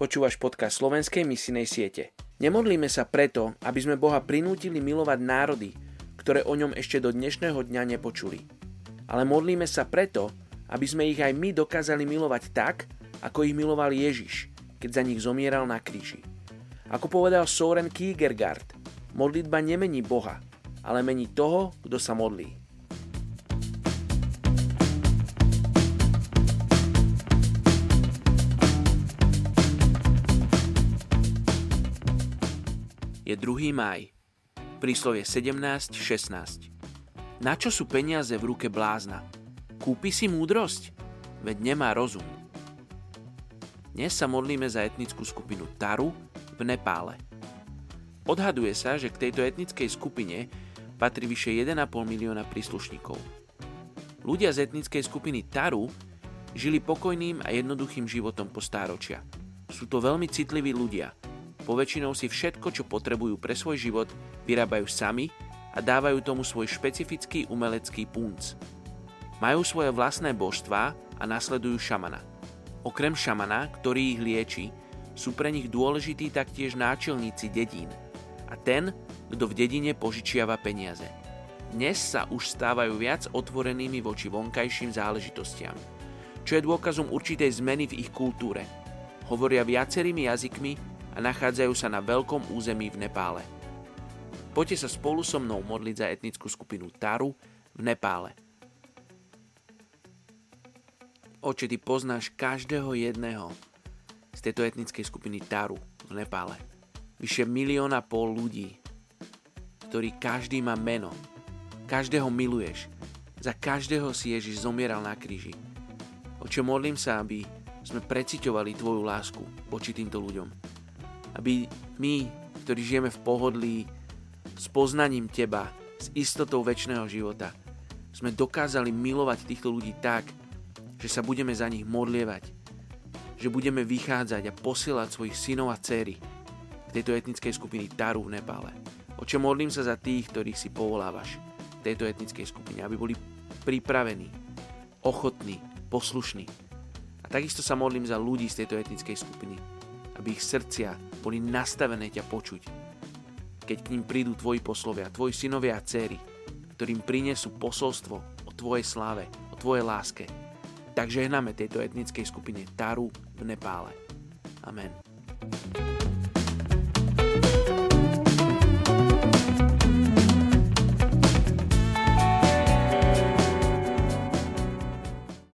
Počúvaš podcast slovenskej misinej siete. Nemodlíme sa preto, aby sme Boha prinútili milovať národy, ktoré o ňom ešte do dnešného dňa nepočuli. Ale modlíme sa preto, aby sme ich aj my dokázali milovať tak, ako ich miloval Ježiš, keď za nich zomieral na kríži. Ako povedal Soren Kierkegaard, modlitba nemení Boha, ale mení toho, kto sa modlí. Je 2. maj. Príslovie 17.16. Na čo sú peniaze v ruke blázna? Kúpi si múdrosť? Veď nemá rozum. Dnes sa modlíme za etnickú skupinu Taru v Nepále. Odhaduje sa, že k tejto etnickej skupine patrí vyše 1,5 milióna príslušníkov. Ľudia z etnickej skupiny Taru žili pokojným a jednoduchým životom po stáročia. Sú to veľmi citliví ľudia – Poväčšinou si všetko, čo potrebujú pre svoj život, vyrábajú sami a dávajú tomu svoj špecifický umelecký punc. Majú svoje vlastné božstvá a nasledujú šamana. Okrem šamana, ktorý ich lieči, sú pre nich dôležití taktiež náčelníci dedín a ten, kto v dedine požičiava peniaze. Dnes sa už stávajú viac otvorenými voči vonkajším záležitostiam, čo je dôkazom určitej zmeny v ich kultúre. Hovoria viacerými jazykmi a nachádzajú sa na veľkom území v Nepále. Poďte sa spolu so mnou modliť za etnickú skupinu Taru v Nepále. Oče, ty poznáš každého jedného z tejto etnickej skupiny Taru v Nepále. Vyše milióna pol ľudí, ktorí každý má meno. Každého miluješ. Za každého si Ježiš zomieral na kríži. Oče, modlím sa, aby sme preciťovali Tvoju lásku voči týmto ľuďom aby my, ktorí žijeme v pohodlí, s poznaním Teba, s istotou väčšného života, sme dokázali milovať týchto ľudí tak, že sa budeme za nich modlievať, že budeme vychádzať a posielať svojich synov a dcery k tejto etnickej skupiny Taru v Nepále. Oče, modlím sa za tých, ktorých si povolávaš v tejto etnickej skupine, aby boli pripravení, ochotní, poslušní. A takisto sa modlím za ľudí z tejto etnickej skupiny, aby ich srdcia boli nastavené ťa počuť. Keď k ním prídu tvoji poslovia, tvoji synovia a céry, ktorým prinesú posolstvo o tvojej sláve, o tvojej láske, tak žehname tejto etnickej skupine Taru v Nepále. Amen.